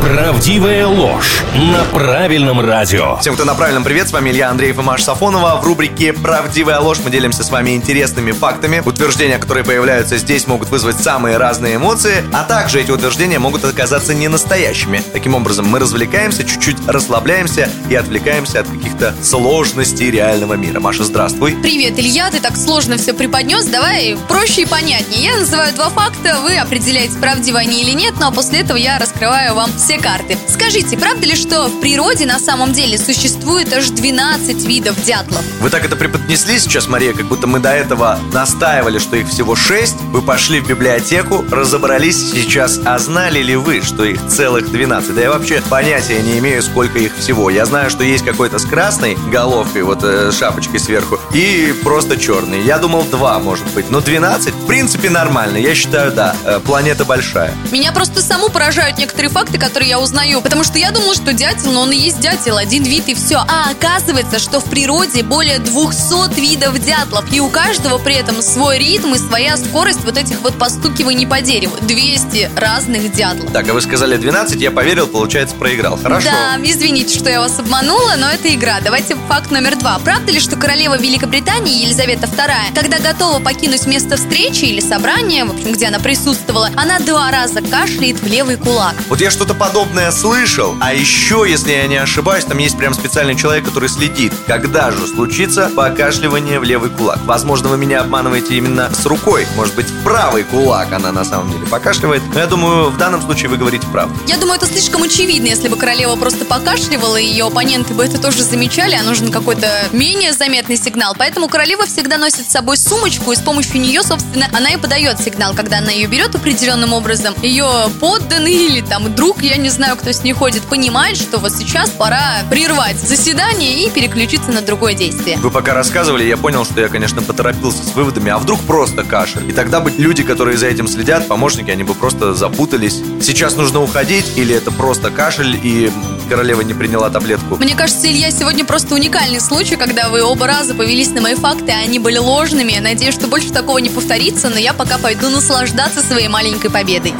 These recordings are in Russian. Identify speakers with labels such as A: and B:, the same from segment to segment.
A: Правдивая ложь на правильном радио.
B: Всем, кто на правильном привет, с вами Илья Андреев и Маша Сафонова. В рубрике «Правдивая ложь» мы делимся с вами интересными фактами. Утверждения, которые появляются здесь, могут вызвать самые разные эмоции, а также эти утверждения могут оказаться не настоящими. Таким образом, мы развлекаемся, чуть-чуть расслабляемся и отвлекаемся от каких-то сложностей реального мира. Маша, здравствуй.
C: Привет, Илья, ты так сложно все преподнес. Давай проще и понятнее. Я называю два факта, вы определяете, правдивы они или нет, ну а после этого я раскрываю вам все карты. Скажите, правда ли, что в природе на самом деле существует аж 12 видов дятлов?
B: Вы так это преподнесли сейчас, Мария, как будто мы до этого настаивали, что их всего 6. Вы пошли в библиотеку, разобрались сейчас, а знали ли вы, что их целых 12? Да я вообще понятия не имею, сколько их всего. Я знаю, что есть какой-то с красной головкой, вот э, шапочкой сверху, и просто черный. Я думал, два, может быть. Но 12, в принципе, нормально. Я считаю, да, э, планета большая.
C: Меня просто саму поражают некоторые факты, которые которые я узнаю. Потому что я думала, что дятел, но он и есть дятел, один вид и все. А оказывается, что в природе более 200 видов дятлов. И у каждого при этом свой ритм и своя скорость вот этих вот постукиваний по дереву. 200 разных дятлов.
B: Так, а вы сказали 12, я поверил, получается, проиграл. Хорошо.
C: Да, извините, что я вас обманула, но это игра. Давайте факт номер два. Правда ли, что королева Великобритании Елизавета II, когда готова покинуть место встречи или собрания, в общем, где она присутствовала, она два раза кашляет в левый кулак?
B: Вот я что-то подобное слышал. А еще, если я не ошибаюсь, там есть прям специальный человек, который следит, когда же случится покашливание в левый кулак. Возможно, вы меня обманываете именно с рукой. Может быть, правый кулак она на самом деле покашливает. Но я думаю, в данном случае вы говорите правду.
C: Я думаю, это слишком очевидно. Если бы королева просто покашливала, и ее оппоненты бы это тоже замечали, а нужен какой-то менее заметный сигнал. Поэтому королева всегда носит с собой сумочку, и с помощью нее, собственно, она и подает сигнал, когда она ее берет определенным образом. Ее подданный или там друг, я не знаю, кто с ней ходит, понимает, что вот сейчас пора прервать заседание и переключиться на другое действие.
B: Вы пока рассказывали, я понял, что я, конечно, поторопился с выводами, а вдруг просто кашель. И тогда бы люди, которые за этим следят, помощники, они бы просто запутались. Сейчас нужно уходить или это просто кашель и королева не приняла таблетку?
C: Мне кажется, Илья, сегодня просто уникальный случай, когда вы оба раза повелись на мои факты, а они были ложными. Я надеюсь, что больше такого не повторится, но я пока пойду наслаждаться своей маленькой победой.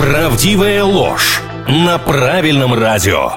A: Правдивая ложь на правильном радио.